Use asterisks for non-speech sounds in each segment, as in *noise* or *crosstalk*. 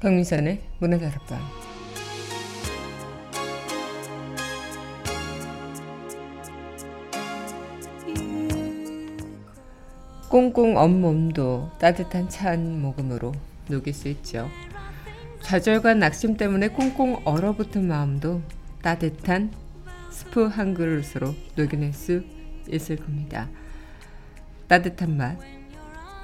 강민선의 문화다락방 꽁꽁 언 몸도 따뜻한 찬 모금으로 녹일 수 있죠. 좌절과 낙심 때문에 꽁꽁 얼어붙은 마음도 따뜻한 스프 한 그릇으로 녹여낼 수 있을 겁니다. 따뜻한 맛,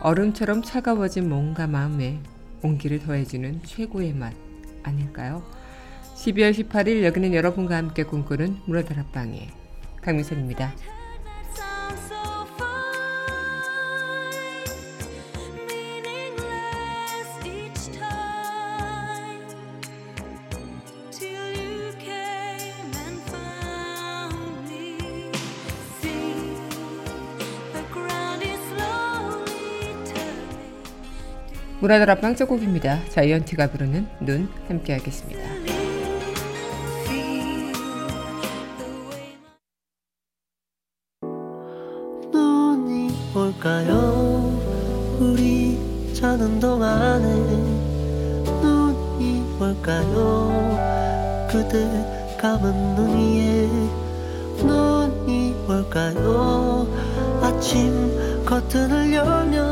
얼음처럼 차가워진 몸과 마음에 온기를 더해주는 최고의 맛 아닐까요? 12월 18일 여기는 여러분과 함께 꿈꾸는 문화다락방의 강민선입니다. 문화다락 빵자곡입니다. 자이언티가 부르는 눈 함께 하겠습니다. 올까요? 우리 자는 동안에 눈이 올까요? 그대 감은 눈 위에 눈이 올까요? 아침 커튼을 열면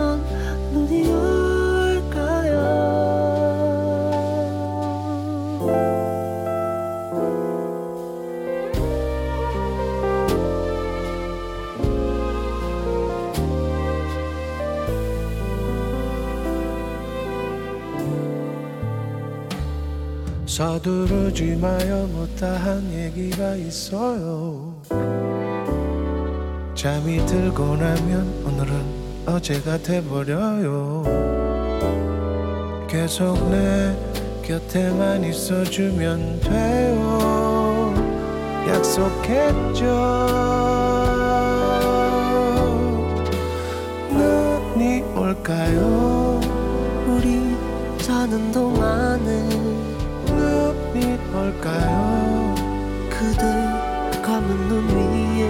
서두르지 마요. 못다한 얘기가 있어요. 잠이 들고 나면 오늘은 어제가 돼버려요. 계속 내 곁에만 있어주면 돼요. 약속했죠. 눈이 올까요? 우리 자는 동안에 눈 이 올까요? 그대 감은 눈 위에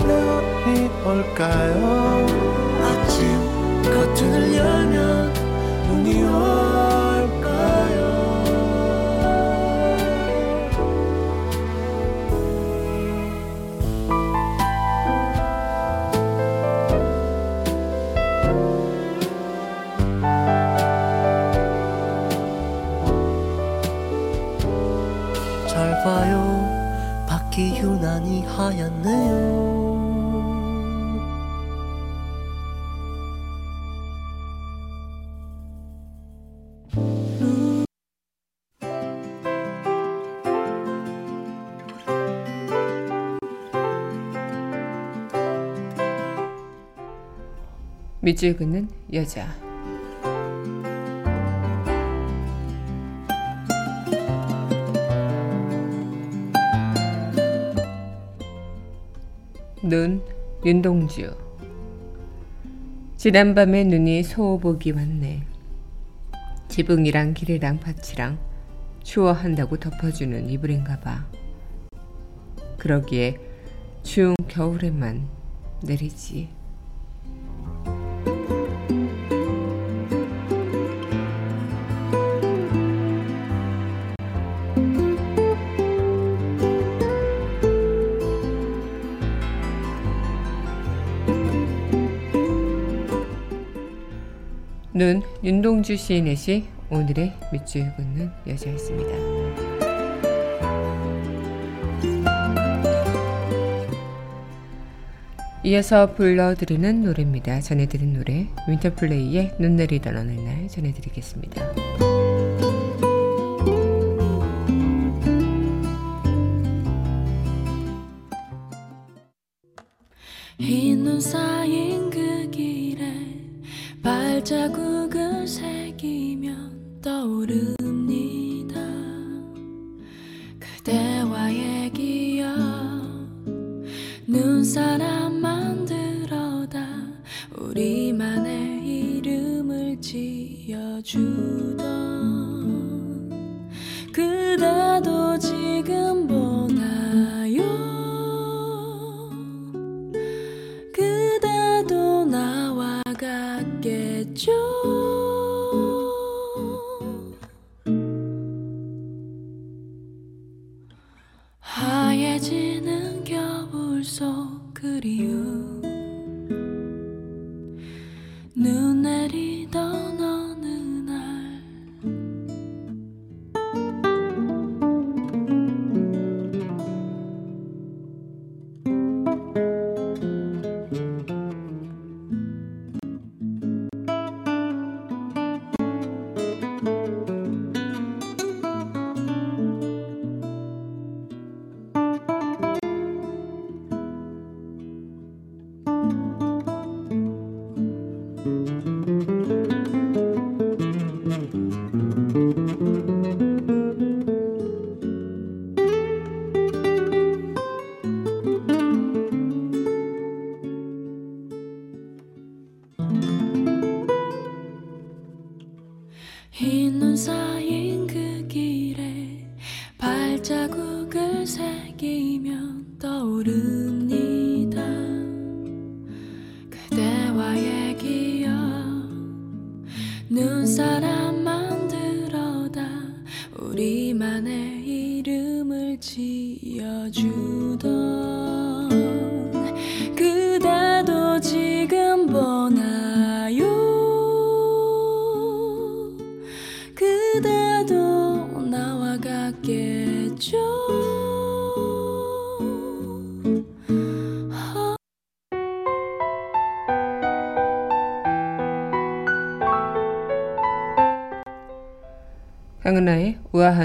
눈이 올까요? 아침 커튼을 열면 눈이 올 유난히 하얗네요. 밑줄 긋는 여자 눈 윤동주. 지난밤에 눈이 소복이 왔네. 지붕이랑 길이랑 밭이랑 추워한다고 덮어주는 이불인가 봐. 그러기에 추운 겨울에만 내리지 눈 윤동주 시인의 시 오늘의 밑줄 긋는 여자였습니다. 이어서 불러드리는 노래입니다. 전해드린 노래 윈터플레이의 눈 내리던 어느 날 전해드리겠습니다. 그대와의 기억 눈사람 만들어다 우리만의 이름을 지어주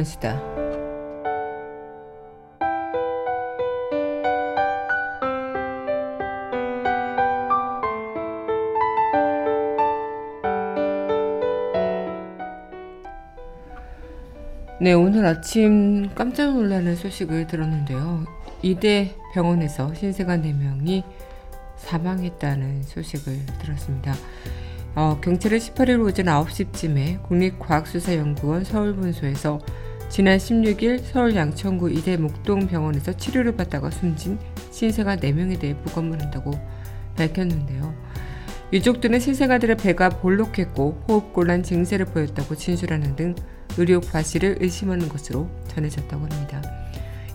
수다. 네, 오늘 아침 깜짝 놀라는 소식을 들었는데요. 이대 병원에서 신생아 4명이 사망했다는 소식을 들었습니다. 어, 경찰은 18일 오전 9시쯤에 국립과학수사연구원 서울분소에서 지난 16일 서울 양천구 이대 목동병원에서 치료를 받다가 숨진 신생아 4명에 대해 부검을 한다고 밝혔는데요. 유족들은 신생아들의 배가 볼록했고 호흡곤란 증세를 보였다고 진술하는 등 의료 과실을 의심하는 것으로 전해졌다고 합니다.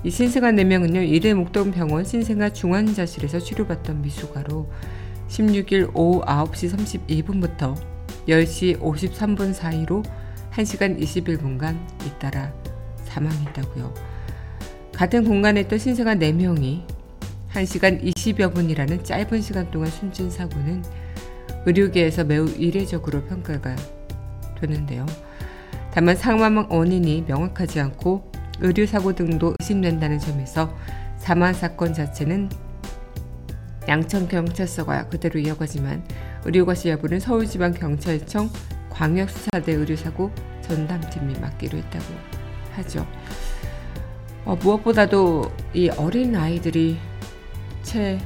이 신생아 4명은요, 이대 목동병원 신생아 중환자실에서 치료받던 미숙아로 16일 오후 9시 32분부터 10시 53분 사이로 1시간 21분간 잇따라 사망했다고요. 같은 공간에 있던 신생아 4명이 1시간 20여 분이라는 짧은 시간 동안 숨진 사고는 의료계에서 매우 이례적으로 평가가 되는데요. 다만 사망 원인이 명확하지 않고 의료사고 등도 의심된다는 점에서 사망 사건 자체는 양천경찰서가 그대로 이어가지만 의료과실 여부는 서울지방경찰청 광역수사대 의료사고 전담팀이 맡기로 했다고 하죠. 어, 무엇보다도 이 어린 아이들이 채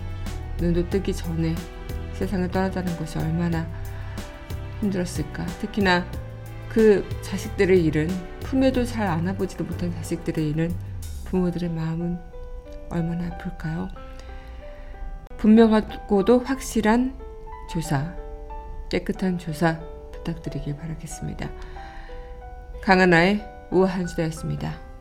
눈도 뜨기 전에 세상을 떠나다는 것이 얼마나 힘들었을까. 특히나 그 자식들을 잃은 품에도 잘 안아보지도 못한 자식들을 잃은 부모들의 마음은 얼마나 아플까요? 분명하고도 확실한 조사, 깨끗한 조사 부탁드리길 바라겠습니다. 강하나의 우아한 시대였습니다.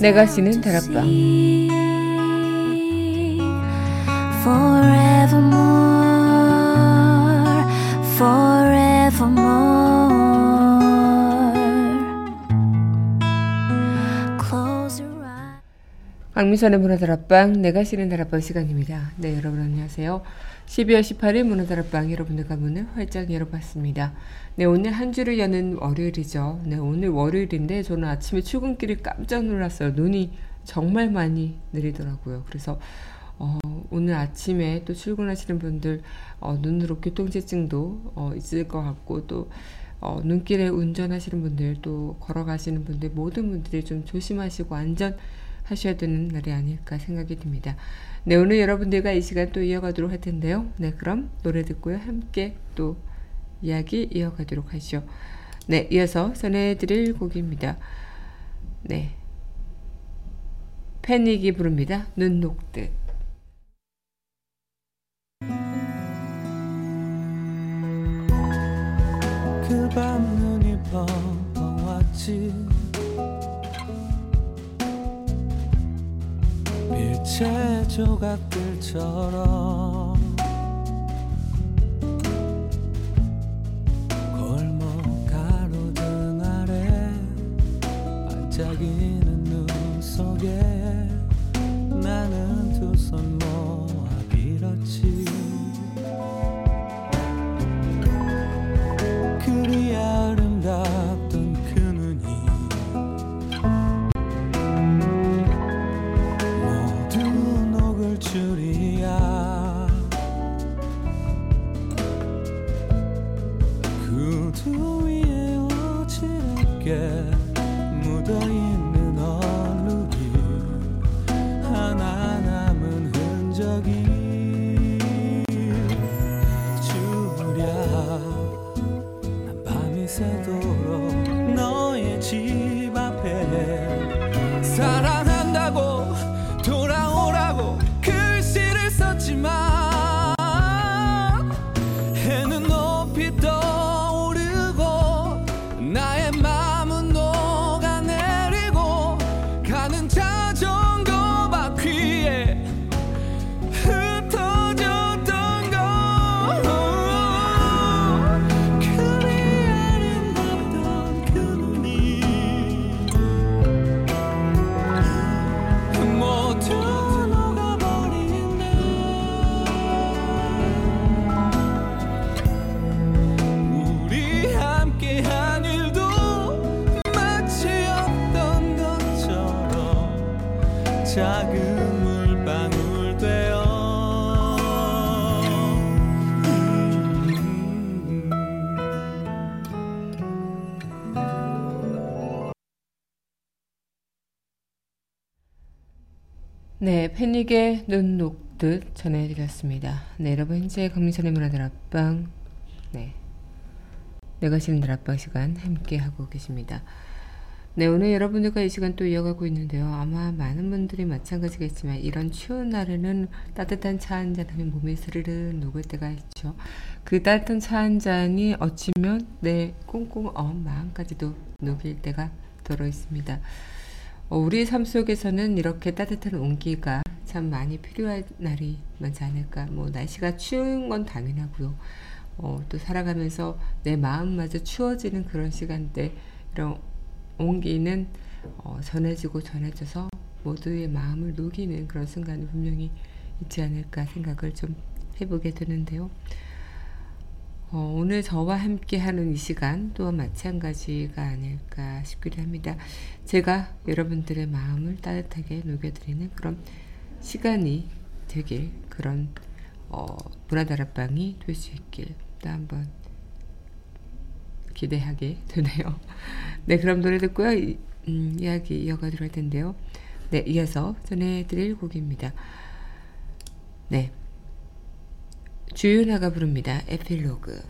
내가 쉬는 다락방. forevermore forevermore close your eyes 박미선의 문화다락방 내가 쉬는 다락방 시간입니다. 네 여러분 안녕하세요. 12월 18일 문화다락방 여러분들과 문을 활짝 열어봤습니다. 네 오늘 한 주를 여는 월요일이죠. 네 오늘 월요일인데 저는 아침에 출근길이 깜짝 놀랐어요. 눈이 정말 많이 내리더라고요. 그래서 어, 오늘 아침에 또 출근하시는 분들 어, 눈으로 교통체증도 어, 있을 것 같고 또 어, 눈길에 운전하시는 분들 또 걸어가시는 분들 모든 분들이 좀 조심하시고 안전하셔야 되는 날이 아닐까 생각이 듭니다. 네 오늘 여러분들과 이 시간 또 이어가도록 할 텐데요. 네 그럼 노래 듣고요 함께 또 이야기 이어가도록 하시죠. 네 이어서 전해드릴 곡입니다. 네 패닉이 부릅니다. 눈 녹듯. 그밤 눈이 벙벙 왔지 빛의 조각들처럼 골목 가로등 아래 반짝이는 눈 속에 네, 패닉의 눈 녹듯 전해드렸습니다. 네, 여러분 현재 강민선의 문화들 앞방 네, 내가 싫은 들 앞방 시간 함께 하고 계십니다. 네, 오늘 여러분들과 이 시간 또 이어가고 있는데요. 아마 많은 분들이 마찬가지겠지만 이런 추운 날에는 따뜻한 차 한 잔 하면 몸이 스르르 녹을 때가 있죠. 그 따뜻한 차 한 잔이 어찌면 내얼 마음까지도 녹일 때가 들어 있습니다. 어, 우리의 삶 속에서는 이렇게 따뜻한 온기가 참 많이 필요한 날이 많지 않을까. 뭐 날씨가 추운 건 당연하고요. 어, 또 살아가면서 내 마음마저 추워지는 그런 시간대 이런 온기는 어, 전해지고 전해져서 모두의 마음을 녹이는 그런 순간이 분명히 있지 않을까 생각을 좀 해보게 되는데요. 어, 오늘 저와 함께 하는 이 시간 또한 마찬가지가 아닐까 싶기도 합니다. 제가 여러분들의 마음을 따뜻하게 녹여드리는 그런 시간이 되길 그런 어, 문화다락방이 될 수 있길 또 한번 기대하게 되네요. *laughs* 네, 그럼 노래 듣고요. 이, 음, 이야기 이어가도록 할 텐데요. 네, 이어서 전해드릴 곡입니다. 네. 주윤아가 부릅니다. 에필로그.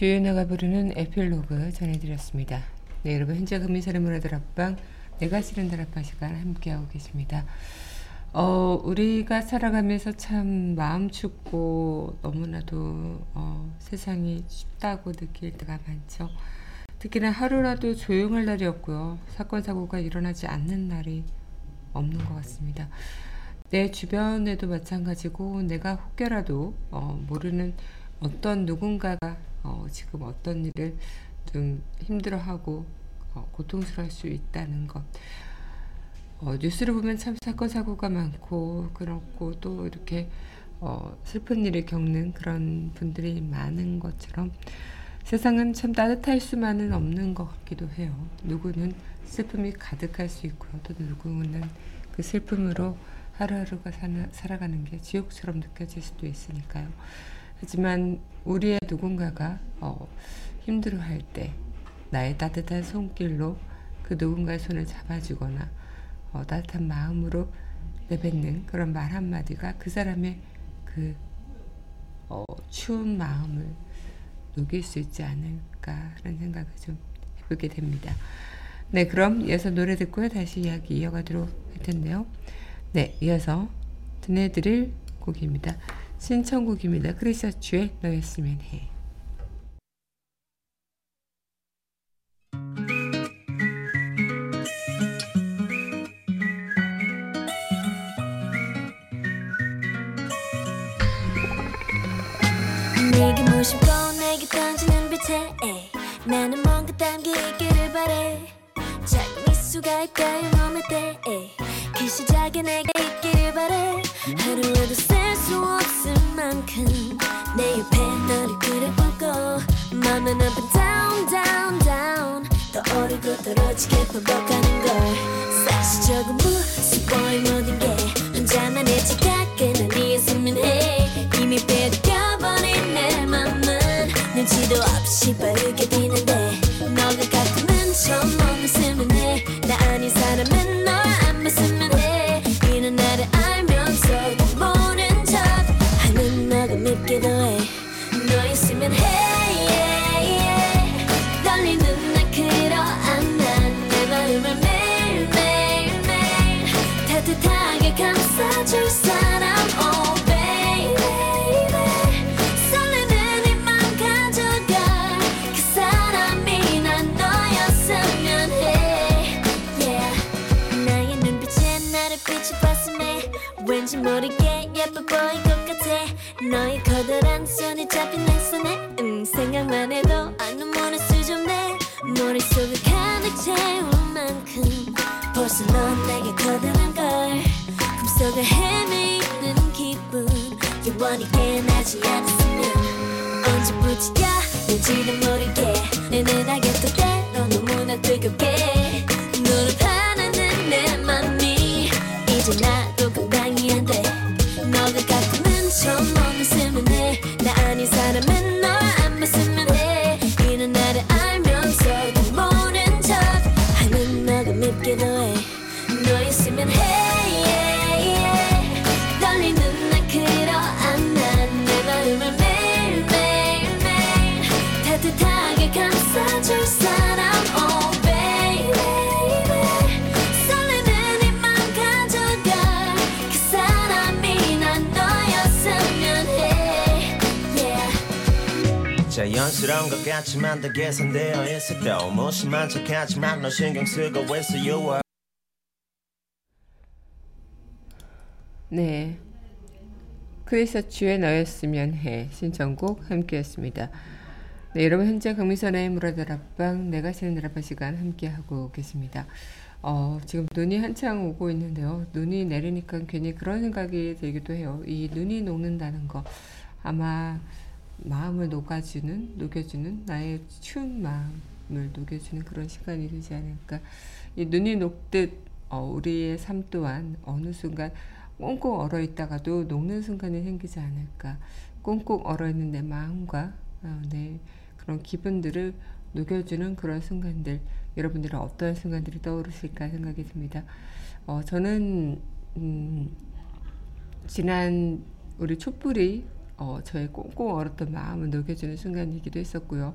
네, 주연아가 부르는 에필로그 전해드렸습니다. 네, 여러분 현재 금민선의 문화들 앞방 내가 싫은 다락방 시간 함께하고 계십니다. 어, 우리가 살아가면서 참 마음 춥고 너무나도 어, 세상이 춥다고 느낄 때가 많죠. 특히나 하루라도 조용할 날이 없고요. 사건 사고가 일어나지 않는 날이 없는 것 같습니다. 내 주변에도 마찬가지고 내가 혹여라도 어, 모르는 어떤 누군가가 어, 지금 어떤 일을 좀 힘들어하고 어, 고통스러울 수 있다는 것. 어, 뉴스를 보면 참 사건 사고가 많고 그렇고 또 이렇게 어, 슬픈 일을 겪는 그런 분들이 많은 것처럼 세상은 참 따뜻할 수만은 없는 것 같기도 해요. 누구는 슬픔이 가득할 수 있고요. 또 누구는 그 슬픔으로 하루하루가 사나, 살아가는 게 지옥처럼 느껴질 수도 있으니까요. 하지만 우리의 누군가가 어, 힘들어할 때 나의 따뜻한 손길로 그 누군가의 손을 잡아주거나 어, 따뜻한 마음으로 내뱉는 그런 말 한마디가 그 사람의 그 어, 추운 마음을 녹일 수 있지 않을까 하는 생각을 좀 해보게 됩니다. 네, 그럼 이어서 노래 듣고요. 다시 이야기 이어가도록 할 텐데요. 네, 이어서 전해드릴 곡입니다. 신청곡입니다. 크리셔츠의 너였으면 해. 내게 무심코 내게 던지는 빛에 나는 뭔가 담겨 있기를 바래 작은 미소가 있다 몸에 때그 시작에 내가 있기를 바래 하루에도 셀수 떠오르고 떨어지게 반복하는 걸. 사실 저건 무슨 보이 모든 게 혼자만의 지각에 난 이었으면 해. 이미 뺏겨버린 내 맘은 눈치도 없이 빠르게 속을 헤매이는 기분. 영원히 깨어나지 않았으면 언제부터였는지도 자연스러운 것 같지만 다 계산되어 때 무심한 척하지만 너 신경 쓰고 있어 you are 네. 크리서츠의 너였으면 해 신청곡 함께했습니다. 네, 여러분 현재 강민선의 무라들 앞방 내가 싫은 드라마 시간 함께하고 계십니다. 어, 지금 눈이 한창 오고 있는데요. 눈이 내리니까 괜히 그런 생각이 들기도 해요. 이 눈이 녹는다는 거 아마 마음을 녹아주는 녹여주는 나의 추운 마음을 녹여주는 그런 시간이 되지 않을까. 이 눈이 녹듯 어, 우리의 삶 또한 어느 순간 꽁꽁 얼어 있다가도 녹는 순간이 생기지 않을까. 꽁꽁 얼어 있는 내 마음과 어, 내 그런 기분들을 녹여주는 그런 순간들. 여러분들은 어떤 순간들이 떠오르실까 생각이 듭니다. 어, 저는 음, 지난 우리 촛불이 어, 저의 꽁꽁 얼었던 마음을 녹여주는 순간이기도 했었고요.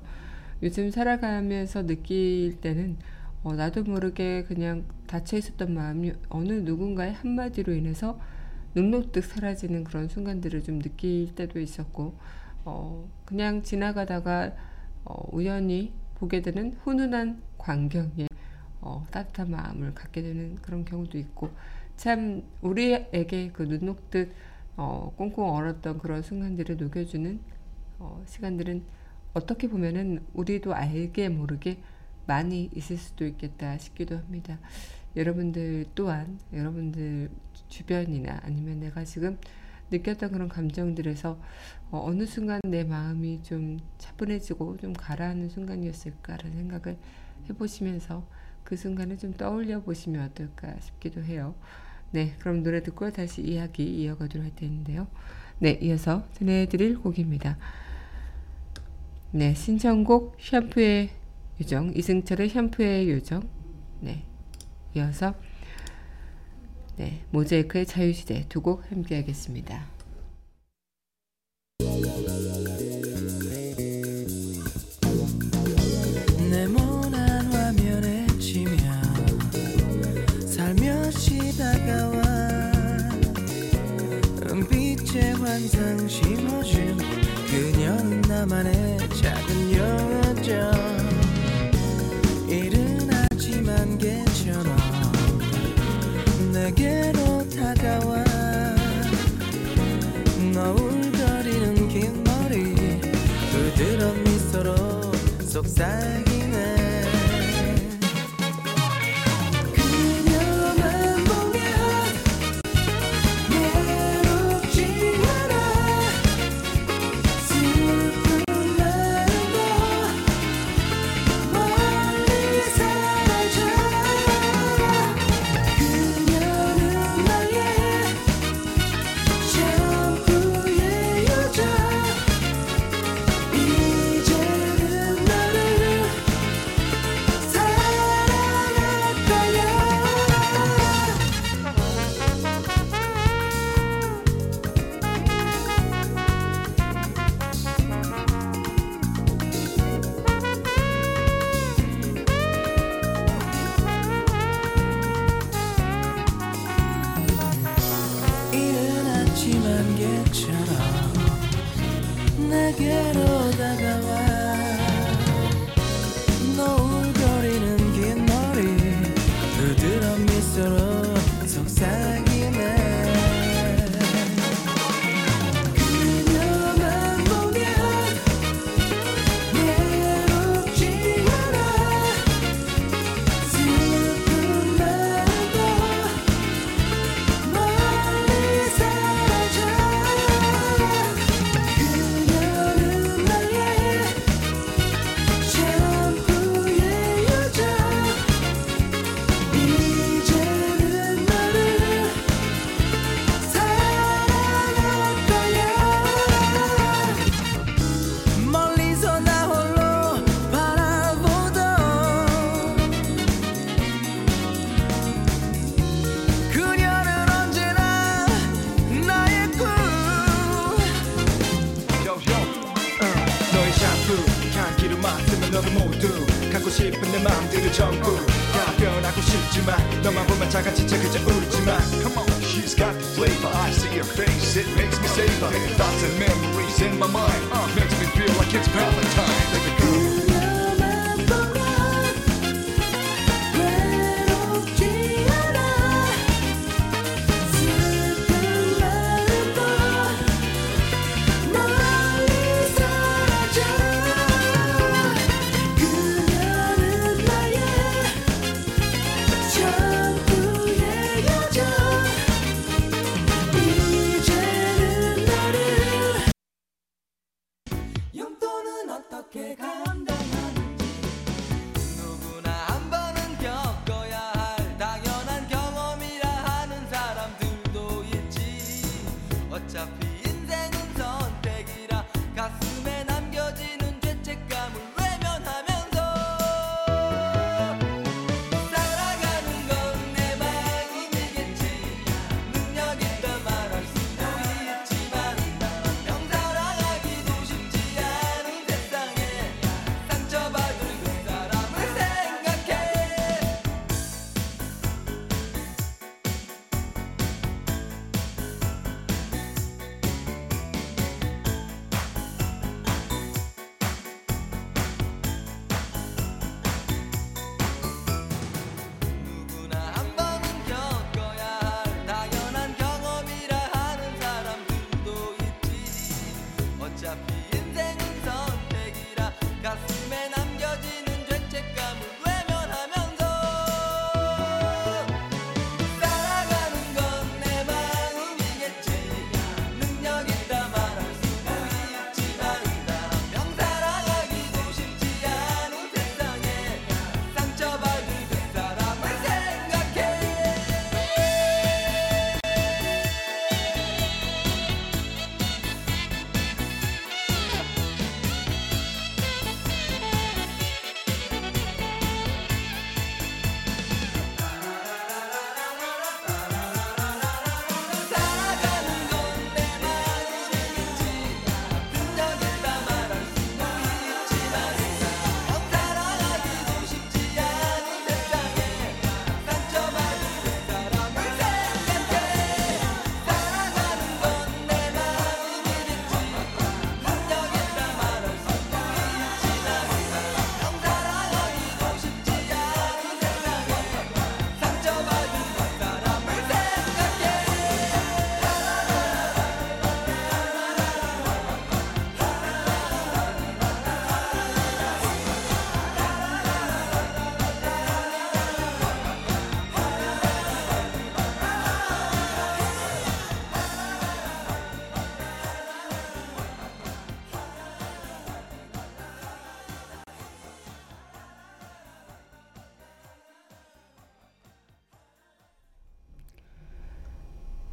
요즘 살아가면서 느낄 때는 어, 나도 모르게 그냥 닫혀 있었던 마음이 어느 누군가의 한마디로 인해서 눈녹듯 사라지는 그런 순간들을 좀 느낄 때도 있었고 어, 그냥 지나가다가 어, 우연히 보게 되는 훈훈한 광경에 어, 따뜻한 마음을 갖게 되는 그런 경우도 있고 참 우리에게 그 눈녹듯 어, 꽁꽁 얼었던 그런 순간들을 녹여주는 어, 시간들은 어떻게 보면은 우리도 알게 모르게 많이 있을 수도 있겠다 싶기도 합니다. 여러분들 또한 여러분들 주변이나 아니면 내가 지금 느꼈던 그런 감정들에서 어, 어느 순간 내 마음이 좀 차분해지고 좀 가라앉는 순간이었을까라는 생각을 해보시면서 그 순간을 좀 떠올려 보시면 어떨까 싶기도 해요. 네, 그럼 노래 듣고 다시 이야기 이어가도록 할 텐데요. 네, 이어서 전해드릴 곡입니다. 네, 신청곡 샴푸의 요정 이승철의 샴푸의 요정. 네, 이어서 네 모자이크의 자유시대 두 곡 함께 하겠습니다. 은빛의 환상 심어준 그녀는 나만의 작은 요정. 이른 아침 안개처럼 내게로 다가와. 너울거리는 긴 머리 부드러운 미소로 속삭이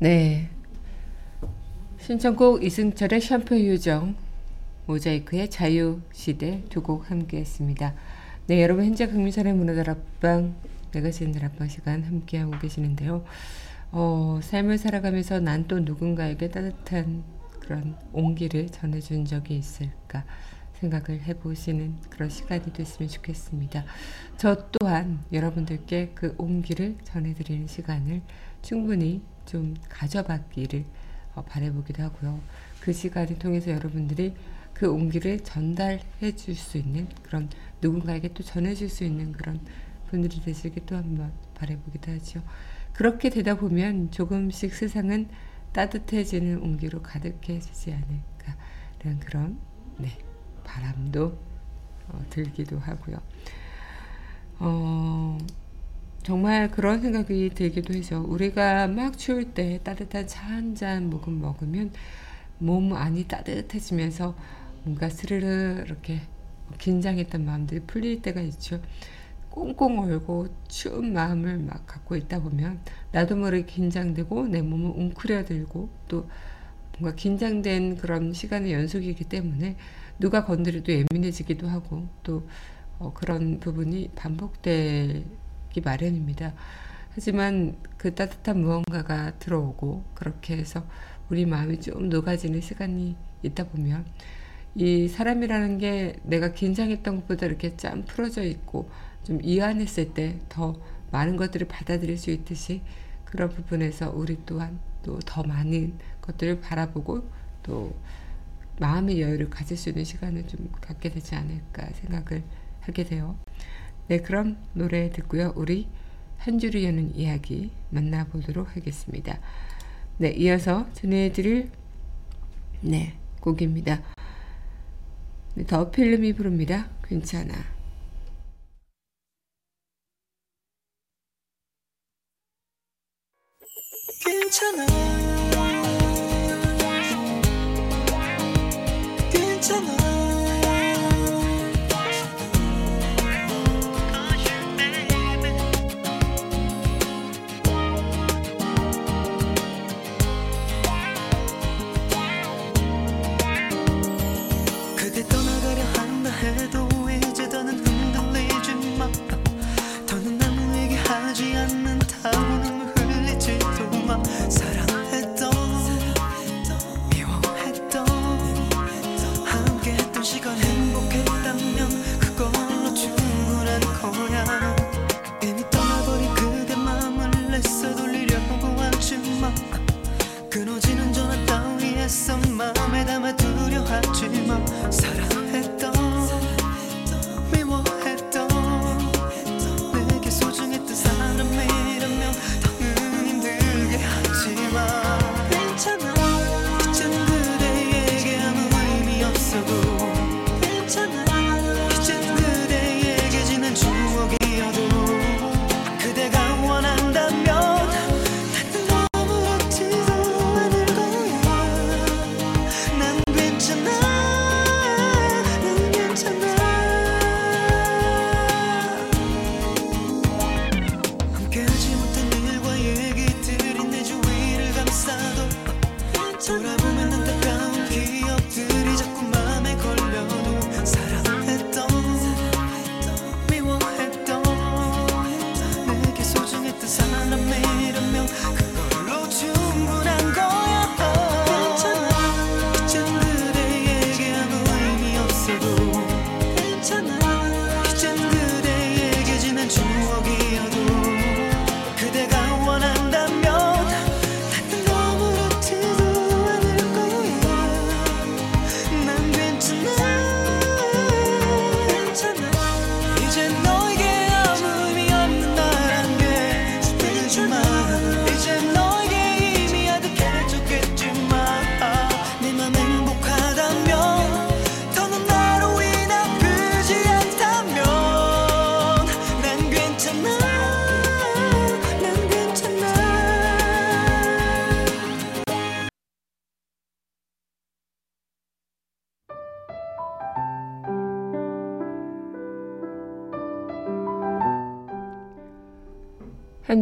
네. 신청곡 이승철의 샴푸 요정, 모자이크의 자유시대 두 곡 함께 했습니다. 네, 여러분 현재 강민선의 문화다락방, 내가 지은 다락방 시간 함께하고 계시는데요. 어, 삶을 살아가면서 난 또 누군가에게 따뜻한 그런 온기를 전해준 적이 있을까 생각을 해보시는 그런 시간이 됐으면 좋겠습니다. 저 또한 여러분들께 그 온기를 전해드리는 시간을 충분히 좀 가져봤기를 어, 바라보기도 하고요. 그 시간을 통해서 여러분들이 그 온기를 전달해 줄 수 있는 그런 누군가에게 또 전해 줄 수 있는 그런 분들이 되시길 또 한번 바라보기도 하죠. 그렇게 되다 보면 조금씩 세상은 따뜻해지는 온기로 가득해지지 않을까 이런 그런 네, 바람도 어, 들기도 하고요. 어, 정말 그런 생각이 들기도 해서 우리가 막 추울 때 따뜻한 차 한 잔 모금 먹으면 몸 안이 따뜻해지면서 뭔가 스르르 이렇게 긴장했던 마음들이 풀릴 때가 있죠. 꽁꽁 얼고 추운 마음을 막 갖고 있다 보면 나도 모르게 긴장되고 내 몸은 웅크려들고 또 뭔가 긴장된 그런 시간의 연속이기 때문에 누가 건드려도 예민해지기도 하고 또 어, 그런 부분이 반복 되기 마련입니다. 하지만 그 따뜻한 무언가가 들어오고 그렇게 해서 우리 마음이 좀 녹아지는 시간이 있다 보면 이 사람이라는 게 내가 긴장했던 것보다 이렇게 짠 풀어져 있고 좀 이완했을 때 더 많은 것들을 받아들일 수 있듯이 그런 부분에서 우리 또한 또 더 많은 것들을 바라보고 또 마음의 여유를 가질 수 있는 시간을 좀 갖게 되지 않을까 생각을 하게 돼요. 네, 그럼 노래 듣고요. 우리 한 줄을 여는 이야기 만나보도록 하겠습니다. 네, 이어서 전해드릴 네, 곡입니다. 네, 더 필름이 부릅니다. 괜찮아 괜찮아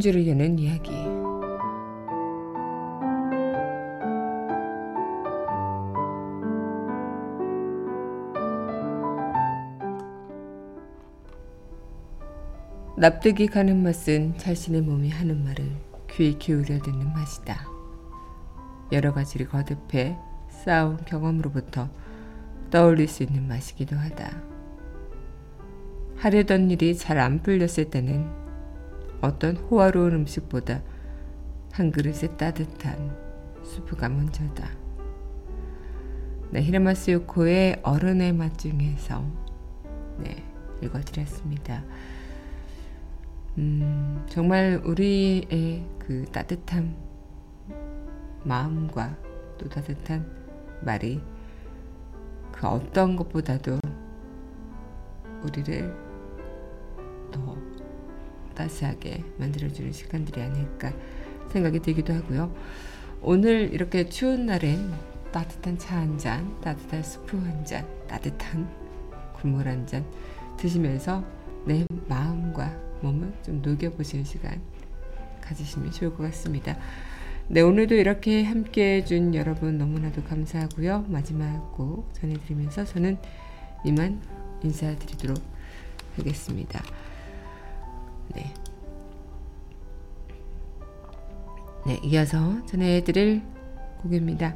손지르려는 이야기. 납득이 가는 맛은 자신의 몸이 하는 말을 귀 기울여 듣는 맛이다. 여러 가지를 거듭해 쌓아온 경험으로부터 떠올릴 수 있는 맛이기도 하다. 하려던 일이 잘 안 풀렸을 때는 어떤 호화로운 음식보다 한 그릇의 따뜻한 수프가 먼저다. 네, 히라마스 요코의 어른의 맛 중에서 네, 읽어드렸습니다. 음, 정말 우리의 그 따뜻한 마음과 또 따뜻한 말이 그 어떤 것보다도 우리를 더 따스하게 만들어주는 시간들이 아닐까 생각이 들기도 하고요. 오늘 이렇게 추운 날엔 따뜻한 차 한 잔, 따뜻한 스프 한 잔, 따뜻한 국물 한 잔 드시면서 내 마음과 몸을 좀 녹여보시는 시간 가지시면 좋을 것 같습니다. 네, 오늘도 이렇게 함께 해준 여러분 너무나도 감사하고요. 마지막 곡 전해드리면서 저는 이만 인사드리도록 하겠습니다. 네. 네, 이어서 전해드릴 곡입니다.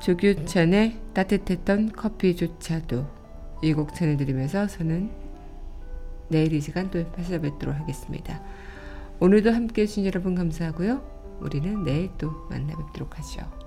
조규찬의 따뜻했던 커피조차도 이 곡 전해드리면서 저는 내일 이 시간 또 찾아뵙도록 하겠습니다. 오늘도 함께 해주신 여러분 감사하고요. 우리는 내일 또 만나 뵙도록 하죠.